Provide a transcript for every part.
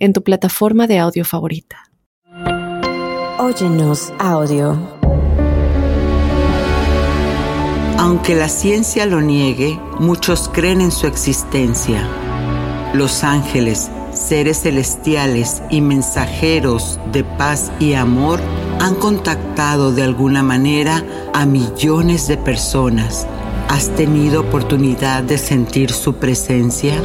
en tu plataforma de audio favorita. Óyenos audio. Aunque la ciencia lo niegue, muchos creen en su existencia. Los ángeles, seres celestiales y mensajeros de paz y amor han contactado de alguna manera a millones de personas. ¿Has tenido oportunidad de sentir su presencia?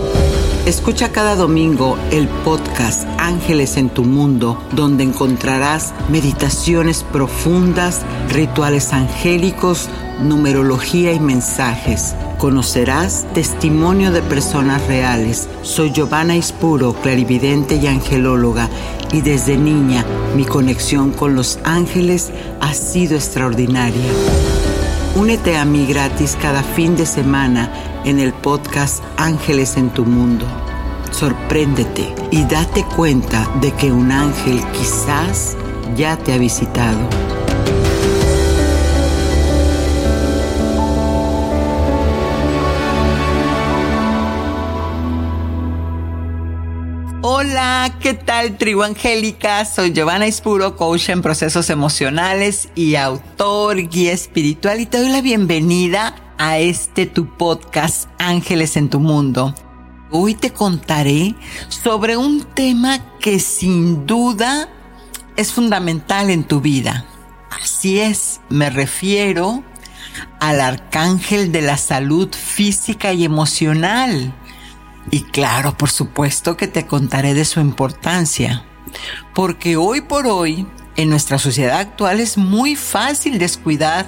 Escucha cada domingo el podcast Ángeles en tu Mundo, donde encontrarás meditaciones profundas, rituales angélicos, numerología y mensajes. Conocerás testimonio de personas reales. Soy Giovanna Ispuro, clarividente y angelóloga, y desde niña mi conexión con los ángeles ha sido extraordinaria. Únete a mí gratis cada fin de semana en el podcast Ángeles en tu Mundo. Sorpréndete y date cuenta de que un ángel quizás ya te ha visitado. Hola, ¿qué tal tribu angélica? Soy Giovanna Ispuro, coach en procesos emocionales y autor, guía espiritual y te doy la bienvenida a este tu podcast Ángeles en tu Mundo. Hoy te contaré sobre un tema que sin duda es fundamental en tu vida. Así es, me refiero al arcángel de la salud física y emocional y claro, por supuesto que te contaré de su importancia, porque hoy por hoy en nuestra sociedad actual es muy fácil descuidar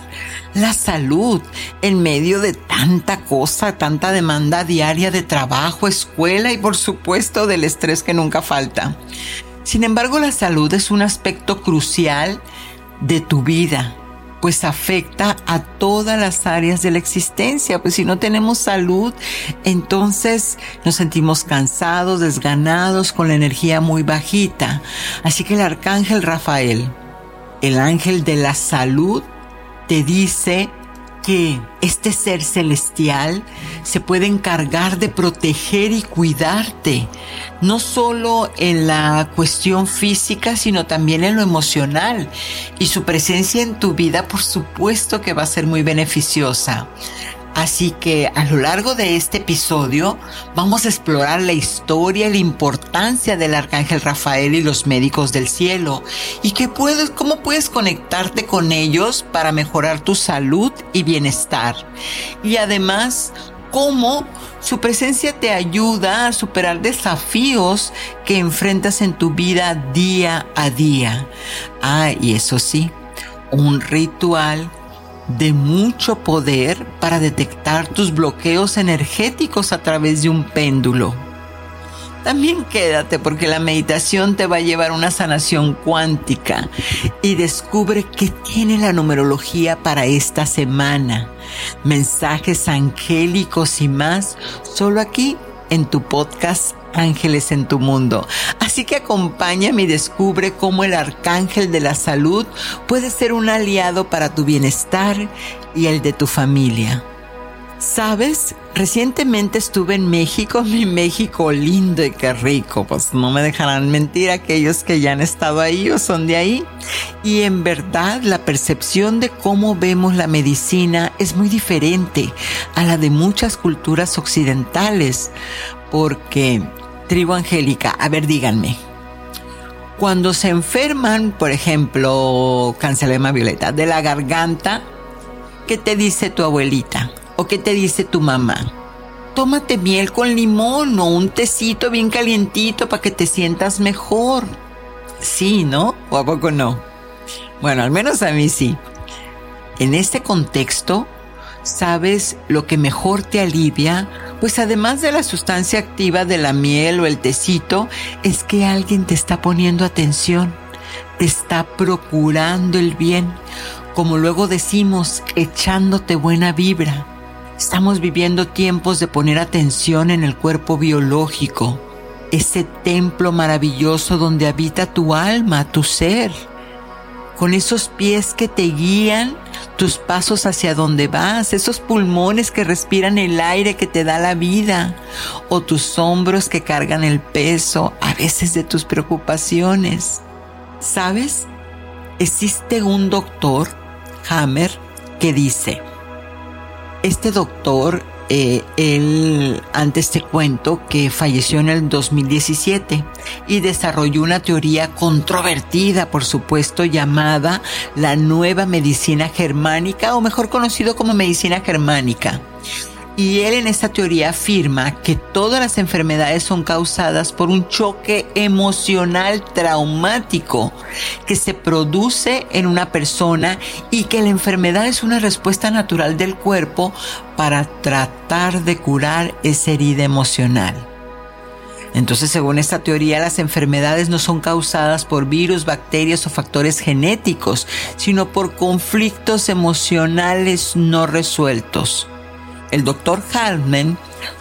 la salud en medio de tanta cosa, tanta demanda diaria de trabajo, escuela y por supuesto del estrés que nunca falta. Sin embargo, la salud es un aspecto crucial de tu vida pues afecta a todas las áreas de la existencia. Pues si no tenemos salud, entonces nos sentimos cansados, desganados, con la energía muy bajita. Así que el arcángel Rafael, el ángel de la salud, te dice que este ser celestial se puede encargar de proteger y cuidarte, no solo en la cuestión física, sino también en lo emocional. Y su presencia en tu vida, por supuesto que va a ser muy beneficiosa. Así que a lo largo de este episodio vamos a explorar la historia y la importancia del arcángel Rafael y los médicos del cielo y puedes, cómo puedes conectarte con ellos para mejorar tu salud y bienestar. Y además, cómo su presencia te ayuda a superar desafíos que enfrentas en tu vida día a día. Ah, y eso sí, un ritual de mucho poder para detectar tus bloqueos energéticos a través de un péndulo. También quédate porque la meditación te va a llevar a una sanación cuántica y descubre qué tiene la numerología para esta semana. Mensajes angélicos y más solo aquí en tu podcast ángeles en tu mundo. Así que acompáñame y descubre cómo el arcángel de la salud puede ser un aliado para tu bienestar y el de tu familia. ¿Sabes? Recientemente estuve en México, mi México lindo y qué rico, pues no me dejarán mentir aquellos que ya han estado ahí o son de ahí. Y en verdad la percepción de cómo vemos la medicina es muy diferente a la de muchas culturas occidentales, porque tribu angélica, a ver, díganme. Cuando se enferman, por ejemplo, cancelema violeta, de la garganta, ¿qué te dice tu abuelita? ¿O qué te dice tu mamá? Tómate miel con limón o un tecito bien calientito para que te sientas mejor. Sí, ¿no? ¿O a poco no? Bueno, al menos a mí sí. En este contexto, sabes lo que mejor te alivia Pues además de la sustancia activa de la miel o el tecito, es que alguien te está poniendo atención, te está procurando el bien, como luego decimos, echándote buena vibra. Estamos viviendo tiempos de poner atención en el cuerpo biológico, ese templo maravilloso donde habita tu alma, tu ser, con esos pies que te guían tus pasos hacia donde vas, esos pulmones que respiran el aire que te da la vida, o tus hombros que cargan el peso a veces de tus preocupaciones. ¿Sabes? Existe un doctor, Hammer, que dice, este doctor eh, él antes te cuento que falleció en el 2017 y desarrolló una teoría controvertida, por supuesto, llamada la nueva medicina germánica o mejor conocido como medicina germánica. Y él en esta teoría afirma que todas las enfermedades son causadas por un choque emocional traumático que se produce en una persona y que la enfermedad es una respuesta natural del cuerpo para tratar de curar esa herida emocional. Entonces, según esta teoría, las enfermedades no son causadas por virus, bacterias o factores genéticos, sino por conflictos emocionales no resueltos el doctor Halman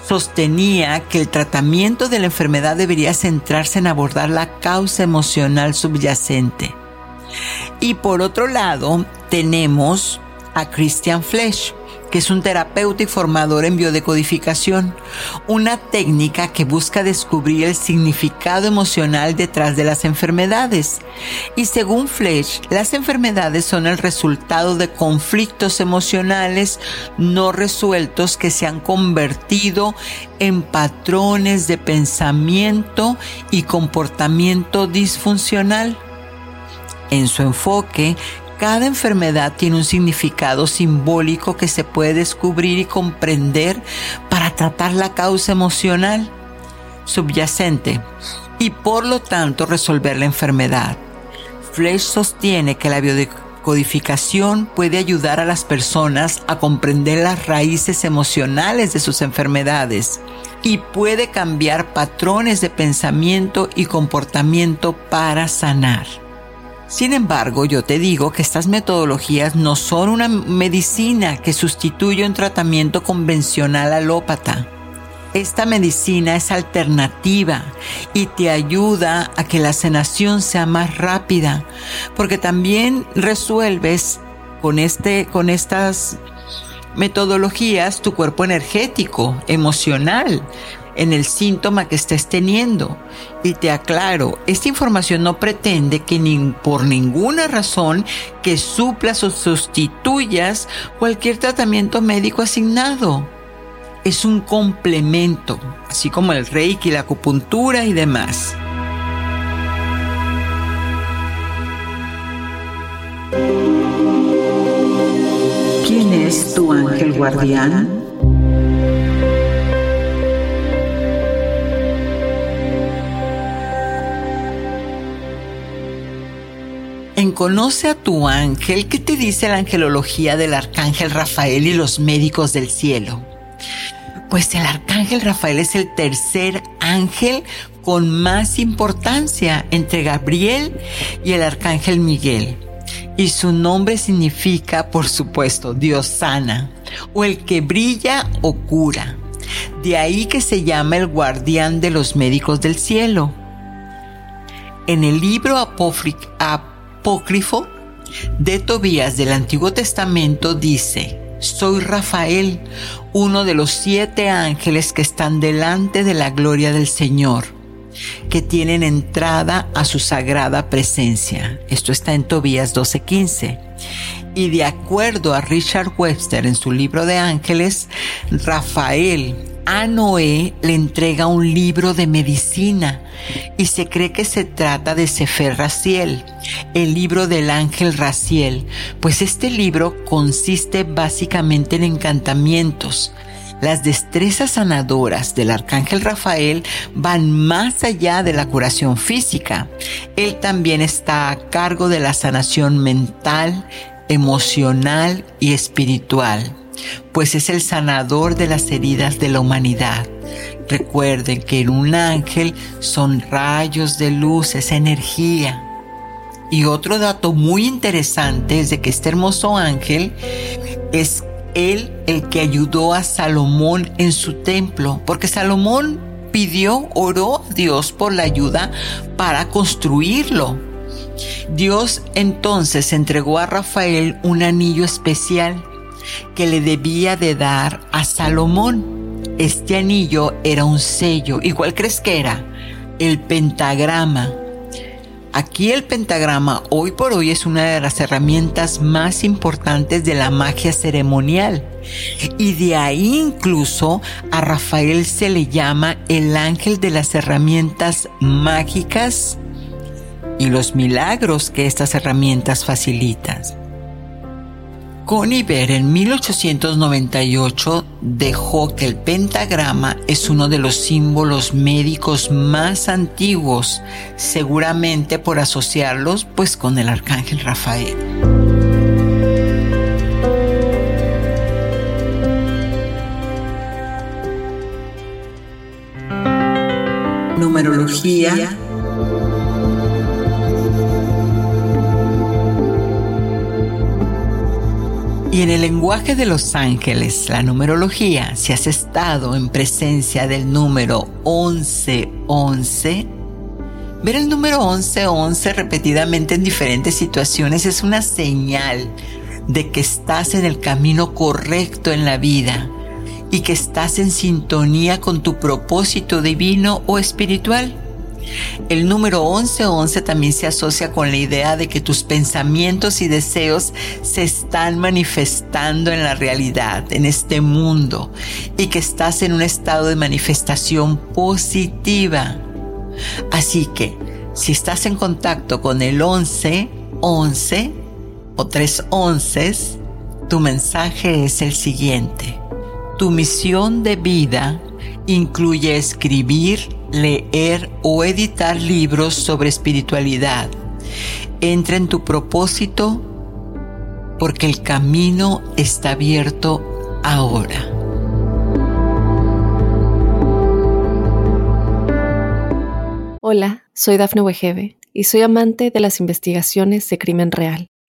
sostenía que el tratamiento de la enfermedad debería centrarse en abordar la causa emocional subyacente. Y por otro lado, tenemos a Christian Flesch, es un terapeuta y formador en biodecodificación, una técnica que busca descubrir el significado emocional detrás de las enfermedades. Y según Flesch, las enfermedades son el resultado de conflictos emocionales no resueltos que se han convertido en patrones de pensamiento y comportamiento disfuncional. En su enfoque, cada enfermedad tiene un significado simbólico que se puede descubrir y comprender para tratar la causa emocional subyacente y por lo tanto resolver la enfermedad. Flesch sostiene que la biodecodificación puede ayudar a las personas a comprender las raíces emocionales de sus enfermedades y puede cambiar patrones de pensamiento y comportamiento para sanar. Sin embargo, yo te digo que estas metodologías no son una medicina que sustituye un tratamiento convencional alópata. Esta medicina es alternativa y te ayuda a que la sanación sea más rápida, porque también resuelves con este con estas metodologías tu cuerpo energético, emocional, en el síntoma que estés teniendo. Y te aclaro, esta información no pretende que ni por ninguna razón que suplas o sustituyas cualquier tratamiento médico asignado. Es un complemento, así como el reiki, la acupuntura y demás. ¿Quién es tu ángel guardián? En Conoce a tu ángel, ¿qué te dice la angelología del arcángel Rafael y los médicos del cielo? Pues el arcángel Rafael es el tercer ángel con más importancia entre Gabriel y el arcángel Miguel. Y su nombre significa, por supuesto, Dios sana, o el que brilla o cura. De ahí que se llama el guardián de los médicos del cielo. En el libro apócrifo apócrifo de Tobías del Antiguo Testamento dice, soy Rafael, uno de los siete ángeles que están delante de la gloria del Señor, que tienen entrada a su sagrada presencia. Esto está en Tobías 12:15. Y de acuerdo a Richard Webster en su libro de ángeles, Rafael a Noé le entrega un libro de medicina y se cree que se trata de Sefer Raciel, el libro del ángel Raciel, pues este libro consiste básicamente en encantamientos. Las destrezas sanadoras del arcángel Rafael van más allá de la curación física. Él también está a cargo de la sanación mental, emocional y espiritual. Pues es el sanador de las heridas de la humanidad. Recuerden que en un ángel son rayos de luz, es energía. Y otro dato muy interesante es de que este hermoso ángel es él el que ayudó a Salomón en su templo, porque Salomón pidió, oró a Dios por la ayuda para construirlo. Dios entonces entregó a Rafael un anillo especial que le debía de dar a Salomón. Este anillo era un sello. ¿Y cuál crees que era? El pentagrama. Aquí el pentagrama hoy por hoy es una de las herramientas más importantes de la magia ceremonial. Y de ahí incluso a Rafael se le llama el ángel de las herramientas mágicas y los milagros que estas herramientas facilitan. Coniver en 1898 dejó que el pentagrama es uno de los símbolos médicos más antiguos, seguramente por asociarlos pues con el arcángel Rafael. Numerología Y en el lenguaje de los ángeles, la numerología, si has estado en presencia del número 1111, ver el número 1111 repetidamente en diferentes situaciones es una señal de que estás en el camino correcto en la vida y que estás en sintonía con tu propósito divino o espiritual. El número 1111 también se asocia con la idea de que tus pensamientos y deseos se están manifestando en la realidad, en este mundo, y que estás en un estado de manifestación positiva. Así que, si estás en contacto con el 1111 o tres onces, tu mensaje es el siguiente. Tu misión de vida incluye escribir, leer o editar libros sobre espiritualidad. Entra en tu propósito porque el camino está abierto ahora. Hola, soy Dafne Wegebe y soy amante de las investigaciones de crimen real.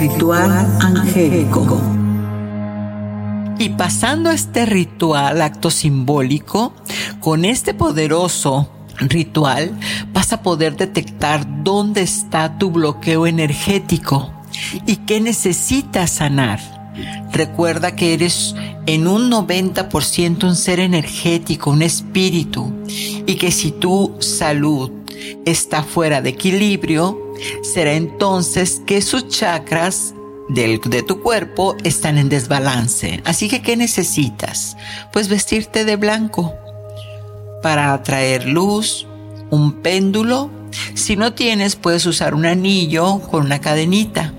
Ritual angélico. Y pasando este ritual, acto simbólico, con este poderoso ritual vas a poder detectar dónde está tu bloqueo energético y qué necesitas sanar. Recuerda que eres en un 90% un ser energético, un espíritu, y que si tu salud está fuera de equilibrio, será entonces que sus chakras de tu cuerpo están en desbalance. Así que, ¿qué necesitas? Pues vestirte de blanco para atraer luz, un péndulo. Si no tienes, puedes usar un anillo con una cadenita.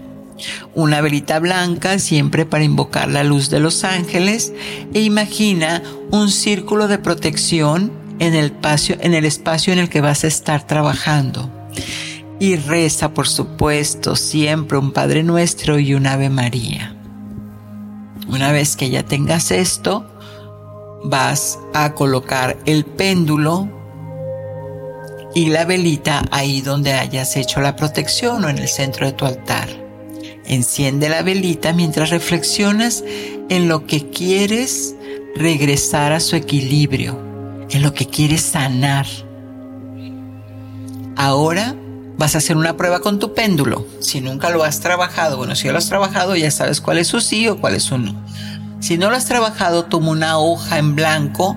Una velita blanca siempre para invocar la luz de los ángeles e imagina un círculo de protección en el espacio en el, espacio en el que vas a estar trabajando y reza, por supuesto, siempre un Padre Nuestro y un Ave María. Una vez que ya tengas esto, vas a colocar el péndulo y la velita ahí donde hayas hecho la protección o en el centro de tu altar. Enciende la velita mientras reflexionas en lo que quieres regresar a su equilibrio, en lo que quieres sanar. Ahora vas a hacer una prueba con tu péndulo. Si nunca lo has trabajado, bueno, si ya lo has trabajado, ya sabes cuál es su sí o cuál es su no. Si no lo has trabajado, toma una hoja en blanco,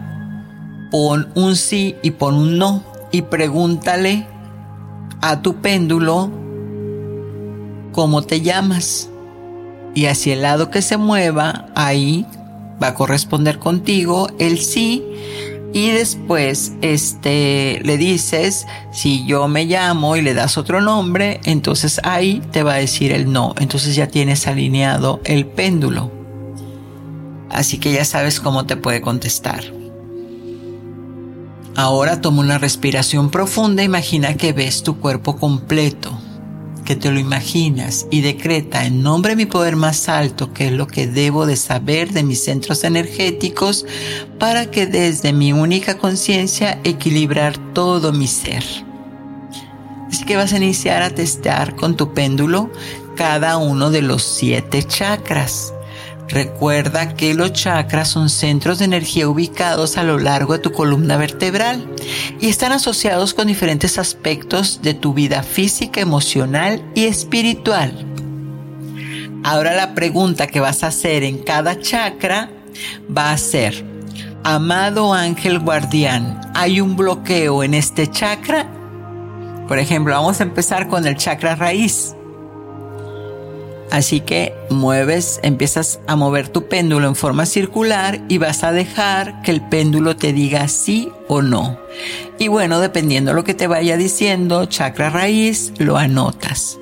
pon un sí y pon un no y pregúntale a tu péndulo cómo te llamas. y hacia el lado que se mueva, ahí va a corresponder contigo el sí y después este le dices si yo me llamo y le das otro nombre, entonces ahí te va a decir el no. Entonces ya tienes alineado el péndulo. Así que ya sabes cómo te puede contestar. Ahora toma una respiración profunda, imagina que ves tu cuerpo completo que te lo imaginas y decreta en nombre de mi poder más alto que es lo que debo de saber de mis centros energéticos para que desde mi única conciencia equilibrar todo mi ser. Así que vas a iniciar a testear con tu péndulo cada uno de los siete chakras. Recuerda que los chakras son centros de energía ubicados a lo largo de tu columna vertebral y están asociados con diferentes aspectos de tu vida física, emocional y espiritual. Ahora la pregunta que vas a hacer en cada chakra va a ser, amado ángel guardián, ¿hay un bloqueo en este chakra? Por ejemplo, vamos a empezar con el chakra raíz. Así que mueves, empiezas a mover tu péndulo en forma circular y vas a dejar que el péndulo te diga sí o no. Y bueno, dependiendo de lo que te vaya diciendo, chakra raíz, lo anotas.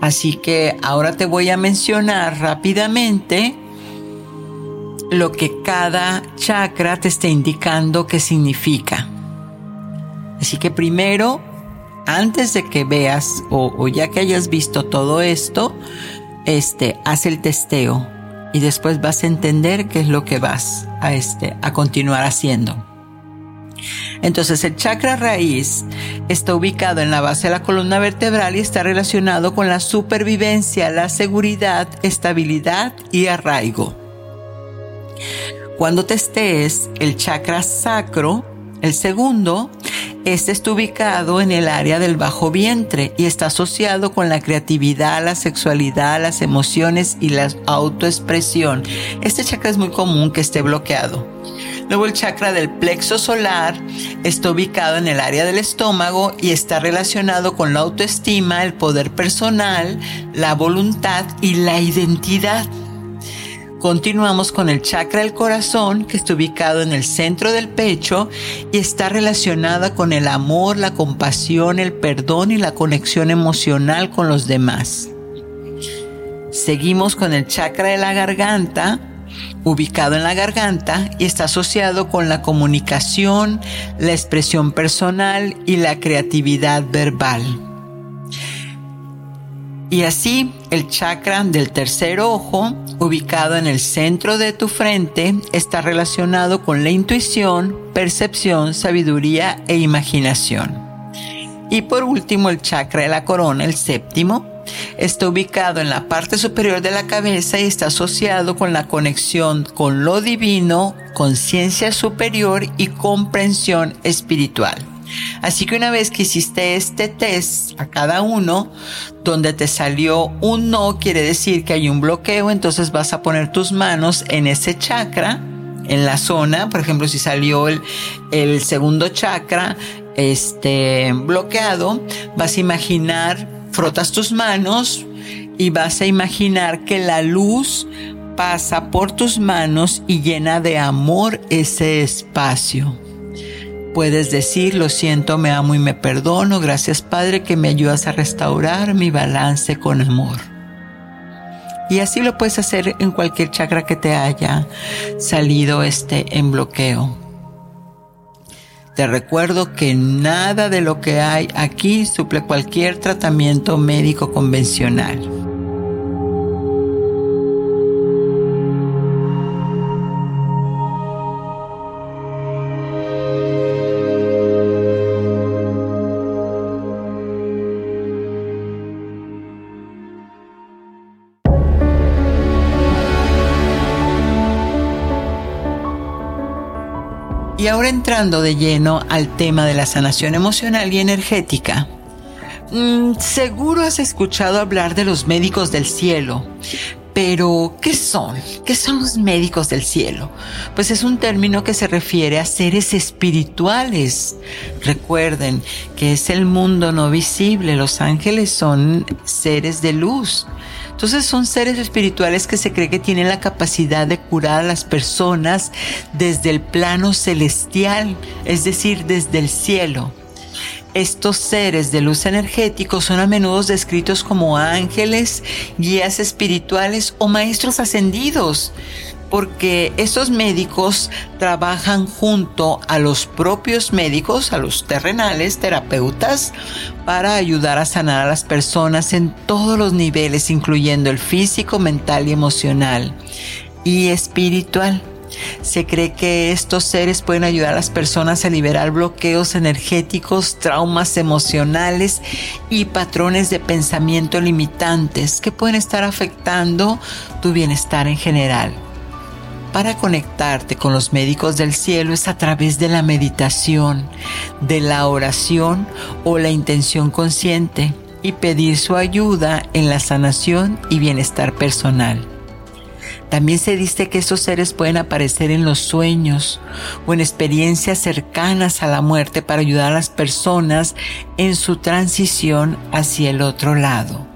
Así que ahora te voy a mencionar rápidamente lo que cada chakra te está indicando que significa. Así que primero, antes de que veas o, o ya que hayas visto todo esto, este, haz el testeo y después vas a entender qué es lo que vas a, este, a continuar haciendo. Entonces el chakra raíz está ubicado en la base de la columna vertebral y está relacionado con la supervivencia, la seguridad, estabilidad y arraigo. Cuando testees el chakra sacro, el segundo, este está ubicado en el área del bajo vientre y está asociado con la creatividad, la sexualidad, las emociones y la autoexpresión. Este chakra es muy común que esté bloqueado. Luego el chakra del plexo solar está ubicado en el área del estómago y está relacionado con la autoestima, el poder personal, la voluntad y la identidad. Continuamos con el chakra del corazón que está ubicado en el centro del pecho y está relacionada con el amor, la compasión, el perdón y la conexión emocional con los demás. Seguimos con el chakra de la garganta, ubicado en la garganta y está asociado con la comunicación, la expresión personal y la creatividad verbal. Y así el chakra del tercer ojo, ubicado en el centro de tu frente, está relacionado con la intuición, percepción, sabiduría e imaginación. Y por último el chakra de la corona, el séptimo, está ubicado en la parte superior de la cabeza y está asociado con la conexión con lo divino, conciencia superior y comprensión espiritual. Así que una vez que hiciste este test a cada uno, donde te salió un no, quiere decir que hay un bloqueo, entonces vas a poner tus manos en ese chakra, en la zona, por ejemplo, si salió el, segundo chakra, este, bloqueado, vas a imaginar, frotas tus manos y vas a imaginar que la luz pasa por tus manos y llena de amor ese espacio. Puedes decir, lo siento, me amo y me perdono. Gracias Padre que me ayudas a restaurar mi balance con amor. Y así lo puedes hacer en cualquier chakra que te haya salido este en bloqueo. Te recuerdo que nada de lo que hay aquí suple cualquier tratamiento médico convencional. Y ahora entrando de lleno al tema de la sanación emocional y energética. Mm, seguro has escuchado hablar de los médicos del cielo, Pero, ¿qué son? ¿Qué son los médicos del cielo? Pues es un término que se refiere a seres espirituales. Recuerden que es el mundo no visible. Los ángeles son seres de luz. Entonces son seres espirituales que se cree que tienen la capacidad de curar a las personas desde el plano celestial, es decir, desde el cielo. Estos seres de luz energético son a menudo descritos como ángeles, guías espirituales o maestros ascendidos, porque estos médicos trabajan junto a los propios médicos, a los terrenales, terapeutas, para ayudar a sanar a las personas en todos los niveles, incluyendo el físico, mental y emocional y espiritual. Se cree que estos seres pueden ayudar a las personas a liberar bloqueos energéticos, traumas emocionales y patrones de pensamiento limitantes que pueden estar afectando tu bienestar en general. Para conectarte con los médicos del cielo es a través de la meditación, de la oración o la intención consciente y pedir su ayuda en la sanación y bienestar personal. También se dice que estos seres pueden aparecer en los sueños o en experiencias cercanas a la muerte para ayudar a las personas en su transición hacia el otro lado.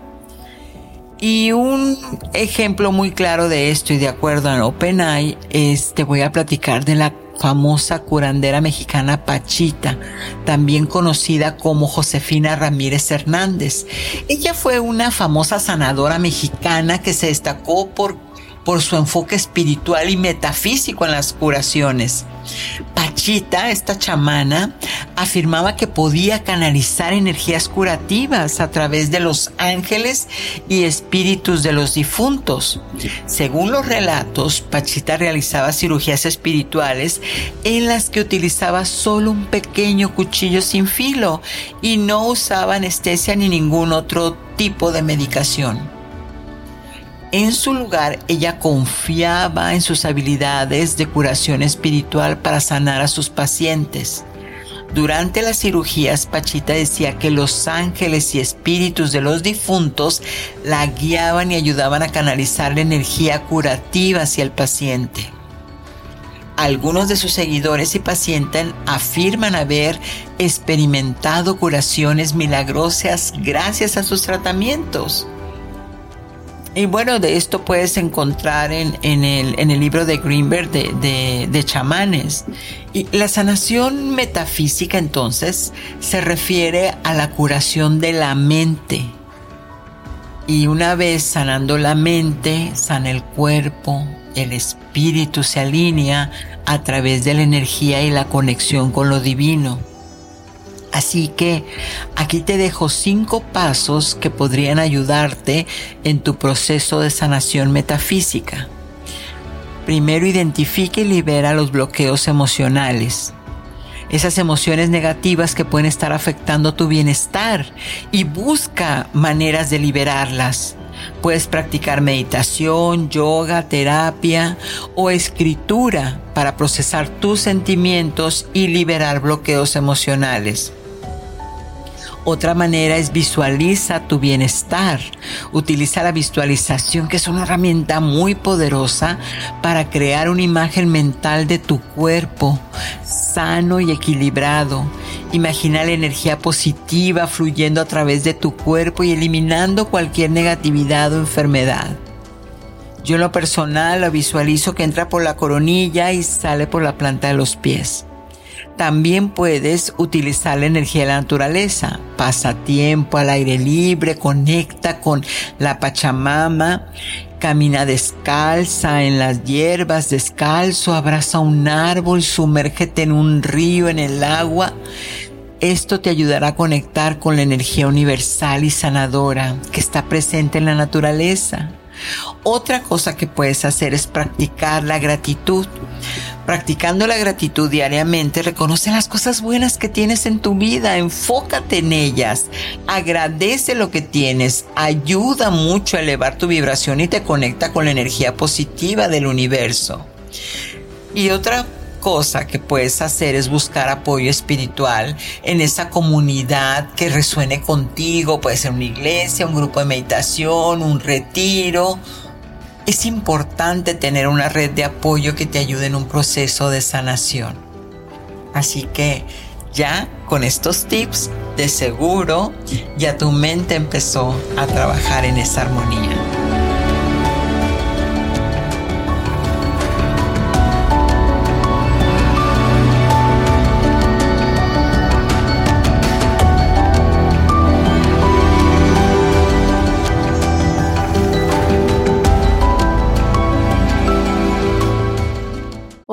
Y un ejemplo muy claro de esto y de acuerdo a OpenAI es, te voy a platicar de la famosa curandera mexicana Pachita, también conocida como Josefina Ramírez Hernández. Ella fue una famosa sanadora mexicana que se destacó por por su enfoque espiritual y metafísico en las curaciones. Pachita, esta chamana, afirmaba que podía canalizar energías curativas a través de los ángeles y espíritus de los difuntos. Según los relatos, Pachita realizaba cirugías espirituales en las que utilizaba solo un pequeño cuchillo sin filo y no usaba anestesia ni ningún otro tipo de medicación. En su lugar, ella confiaba en sus habilidades de curación espiritual para sanar a sus pacientes. Durante las cirugías, Pachita decía que los ángeles y espíritus de los difuntos la guiaban y ayudaban a canalizar la energía curativa hacia el paciente. Algunos de sus seguidores y pacientes afirman haber experimentado curaciones milagrosas gracias a sus tratamientos. Y bueno, de esto puedes encontrar en, el, libro de Greenberg de, de, chamanes. Y la sanación metafísica entonces se refiere a la curación de la mente. Y una vez sanando la mente, sana el cuerpo, el espíritu se alinea a través de la energía y la conexión con lo divino. Así que aquí te dejo cinco pasos que podrían ayudarte en tu proceso de sanación metafísica. Primero identifica y libera los bloqueos emocionales. Esas emociones negativas que pueden estar afectando tu bienestar y busca maneras de liberarlas. Puedes practicar meditación, yoga, terapia o escritura para procesar tus sentimientos y liberar bloqueos emocionales. Otra manera es visualiza tu bienestar. Utiliza la visualización, que es una herramienta muy poderosa para crear una imagen mental de tu cuerpo sano y equilibrado. Imagina la energía positiva fluyendo a través de tu cuerpo y eliminando cualquier negatividad o enfermedad. Yo en lo personal lo visualizo que entra por la coronilla y sale por la planta de los pies. También puedes utilizar la energía de la naturaleza. Pasa tiempo al aire libre, conecta con la Pachamama, camina descalza en las hierbas, descalzo, abraza un árbol, sumérgete en un río, en el agua. Esto te ayudará a conectar con la energía universal y sanadora que está presente en la naturaleza. Otra cosa que puedes hacer es practicar la gratitud. Practicando la gratitud diariamente, reconoce las cosas buenas que tienes en tu vida, enfócate en ellas, agradece lo que tienes, ayuda mucho a elevar tu vibración y te conecta con la energía positiva del universo. Y otra cosa que puedes hacer es buscar apoyo espiritual en esa comunidad que resuene contigo. Puede ser una iglesia, un grupo de meditación, un retiro es importante tener una red de apoyo que te ayude en un proceso de sanación. Así que ya con estos tips, de seguro ya tu mente empezó a trabajar en esa armonía.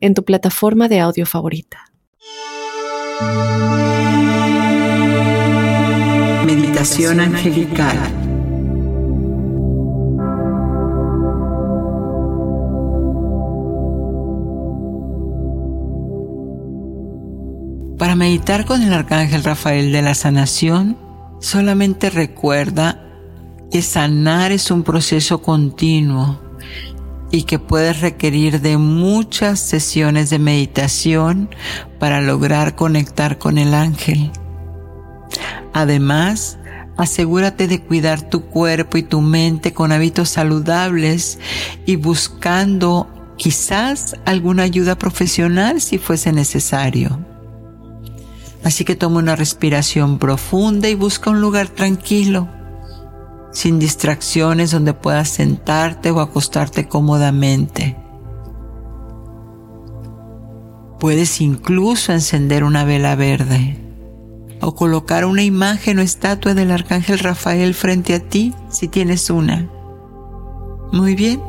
en tu plataforma de audio favorita. Meditación angelical. Para meditar con el arcángel Rafael de la sanación, solamente recuerda que sanar es un proceso continuo y que puedes requerir de muchas sesiones de meditación para lograr conectar con el ángel. Además, asegúrate de cuidar tu cuerpo y tu mente con hábitos saludables y buscando quizás alguna ayuda profesional si fuese necesario. Así que toma una respiración profunda y busca un lugar tranquilo sin distracciones donde puedas sentarte o acostarte cómodamente. Puedes incluso encender una vela verde o colocar una imagen o estatua del arcángel Rafael frente a ti si tienes una. Muy bien.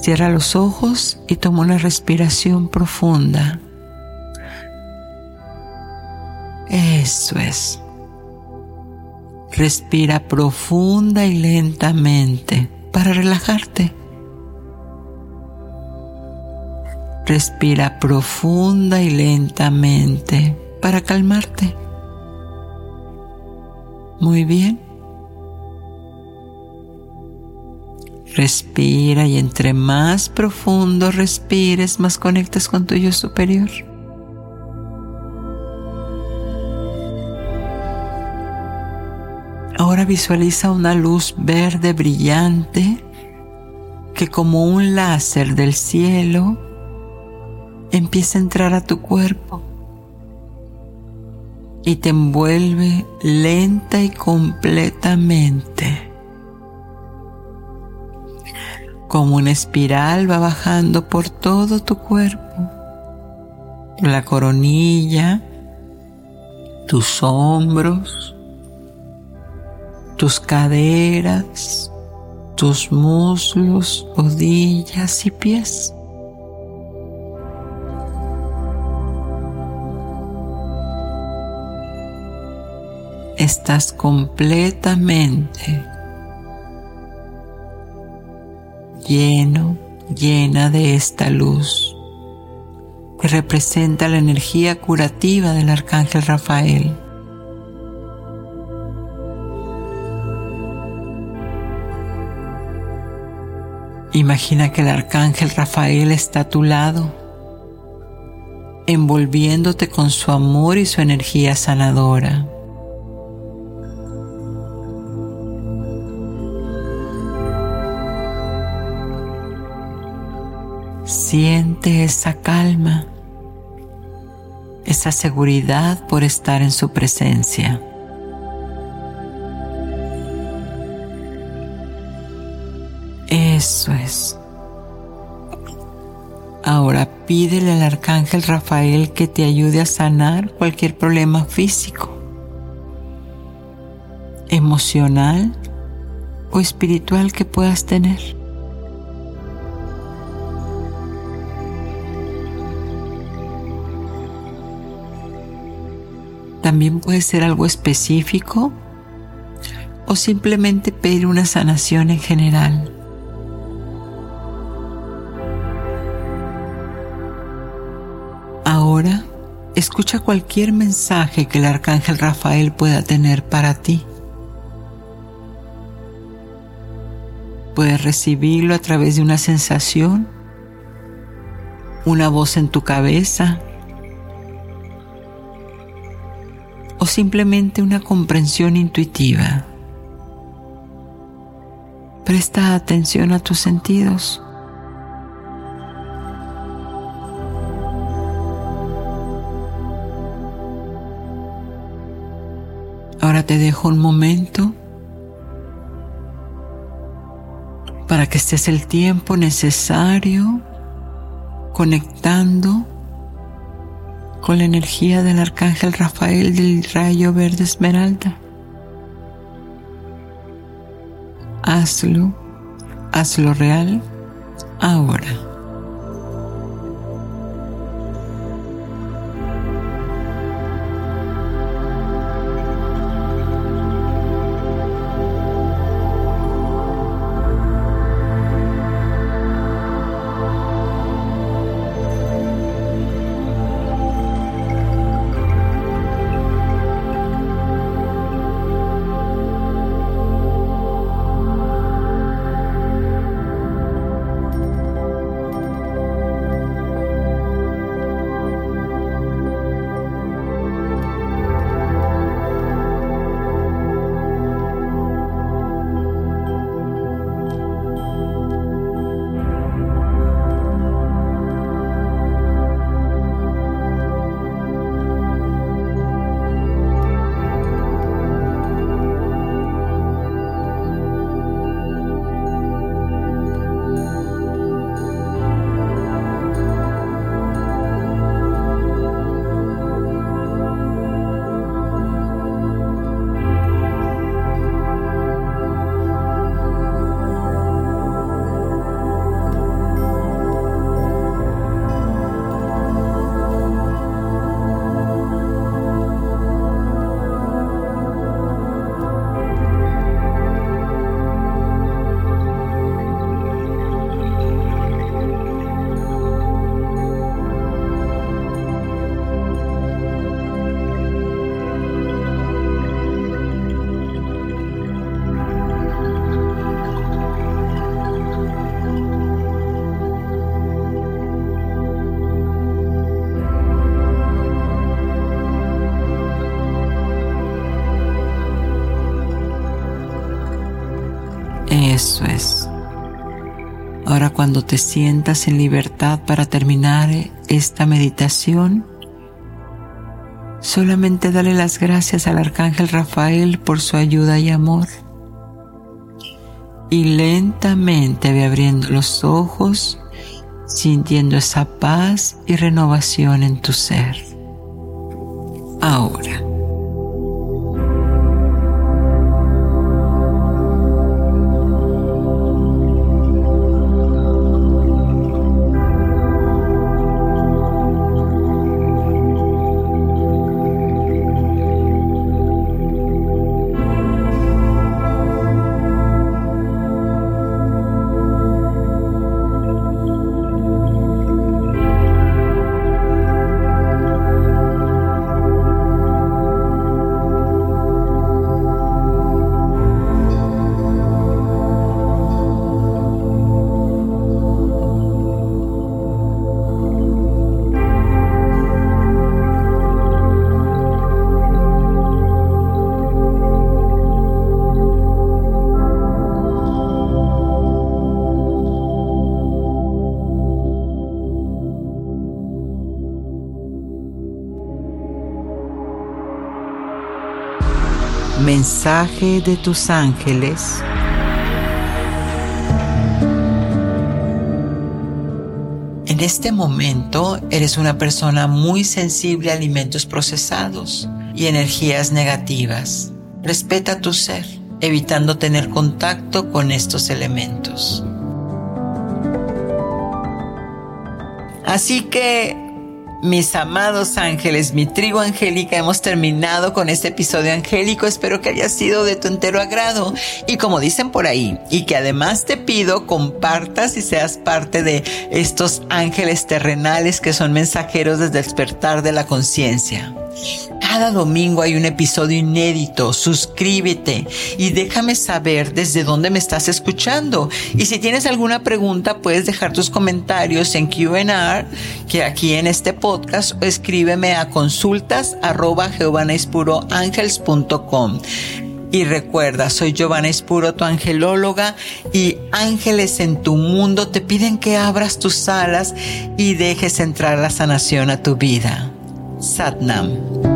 Cierra los ojos y toma una respiración profunda. Eso es. Respira profunda y lentamente para relajarte. Respira profunda y lentamente para calmarte. Muy bien. Respira y entre más profundo respires, más conectas con tu yo superior. Ahora visualiza una luz verde brillante que como un láser del cielo empieza a entrar a tu cuerpo y te envuelve lenta y completamente. Como una espiral va bajando por todo tu cuerpo, la coronilla, tus hombros, tus caderas, tus muslos, rodillas y pies. Estás completamente lleno, llena de esta luz que representa la energía curativa del arcángel Rafael. Imagina que el arcángel Rafael está a tu lado, envolviéndote con su amor y su energía sanadora. Siente esa calma, esa seguridad por estar en su presencia. Eso es. Ahora pídele al arcángel Rafael que te ayude a sanar cualquier problema físico, emocional o espiritual que puedas tener. También puede ser algo específico o simplemente pedir una sanación en general. Escucha cualquier mensaje que el arcángel Rafael pueda tener para ti. Puedes recibirlo a través de una sensación, una voz en tu cabeza o simplemente una comprensión intuitiva. Presta atención a tus sentidos. Te dejo un momento para que estés el tiempo necesario conectando con la energía del arcángel Rafael del rayo verde esmeralda. Hazlo, hazlo real ahora. Cuando te sientas en libertad para terminar esta meditación, solamente dale las gracias al arcángel Rafael por su ayuda y amor. Y lentamente ve abriendo los ojos, sintiendo esa paz y renovación en tu ser. Ahora. Mensaje de tus ángeles. En este momento eres una persona muy sensible a alimentos procesados y energías negativas. Respeta tu ser, evitando tener contacto con estos elementos. Así que Mis amados ángeles, mi tribu angélica, hemos terminado con este episodio angélico. Espero que haya sido de tu entero agrado. Y como dicen por ahí, y que además te pido compartas y seas parte de estos ángeles terrenales que son mensajeros desde despertar de la conciencia. Cada domingo hay un episodio inédito. Suscríbete y déjame saber desde dónde me estás escuchando. Y si tienes alguna pregunta, puedes dejar tus comentarios en QR, que aquí en este podcast, o escríbeme a consultas Y recuerda, soy Giovanna Espuro, tu angelóloga, y ángeles en tu mundo te piden que abras tus alas y dejes entrar la sanación a tu vida. Satnam.